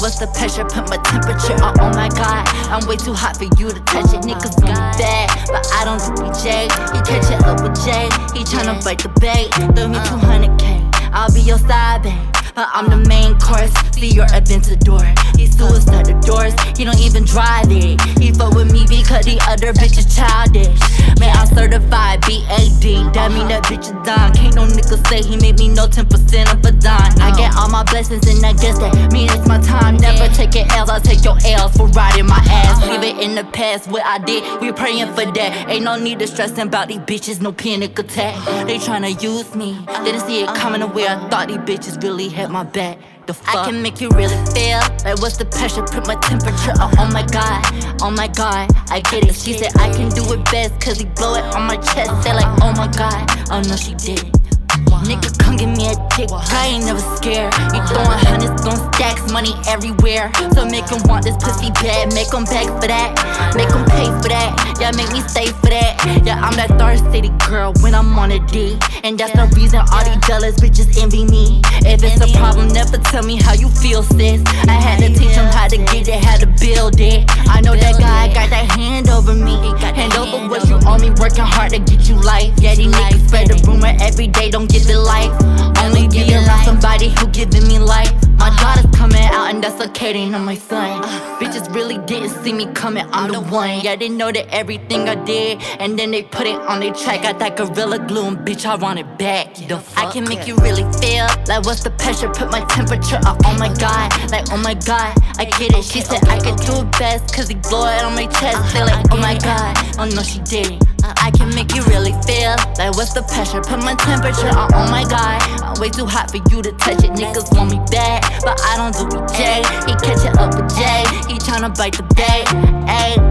what's the pressure? Put my temperature on, oh my god. I'm way too hot for you to touch it. Niggas be bad, but I don't do BJ. He catch it up with Jay. He tryna bite the bait. Throw me 200k. I'll be your side babe. But I'm the main course. See your Aventador. He suicide the doors. He don't even drive it. He fuck with me because the other bitch is childish. Man, I'm certified BAD. That mean that bitch is done. Can't no nigga say he made me no 10% of a dime. I get all my blessings and I guess that mean it's my time. Never take your L's, I take your L's for riding my ass. Leave it in the past, what I did, we praying for that. Ain't no need to stressing about these bitches, no panic attack. They tryna use me, didn't see it coming away. I thought these bitches really had my back. The fuck? I can make you really feel like what's the pressure? Put my temperature up. Oh my god, oh my god, I get it. She said I can do it best, cause he blow it on my chest. They like, oh my god, oh no, she come give me a dick, I ain't never scared. You throwing hundreds, throwing stacks, money everywhere. So make him want this pussy bad, make him beg for that, make him pay for that. Yeah, make me stay for that. Yeah, I'm that Third City girl when I'm on a D. And that's the reason all these jealous bitches envy me. If it's a problem, never tell me how you feel, sis. I had to teach him how to get it, how to build it. I know that guy spread every day, don't give it life. Only be around somebody who giving me life. My daughter's coming out, and that's okay, they know my son. Bitches really didn't see me coming, I'm the one. Yeah, they know that everything I did, and then they put it on their track. Got that gorilla glue, and bitch, I want it back. The fuck? I can make you really feel like what's the pressure? Put my temperature up, oh my god, like oh my god, I get it. She said I could do it best, cause he blow it on my chest. They like, oh my god, oh no, she didn't. I can make you really feel like what's the pressure? Put my temperature on, oh my god. I'm way too hot for you to touch it. Niggas want me bad, but I don't do BJ. He catch it up with Jay. He tryna bite the bait. Ayy.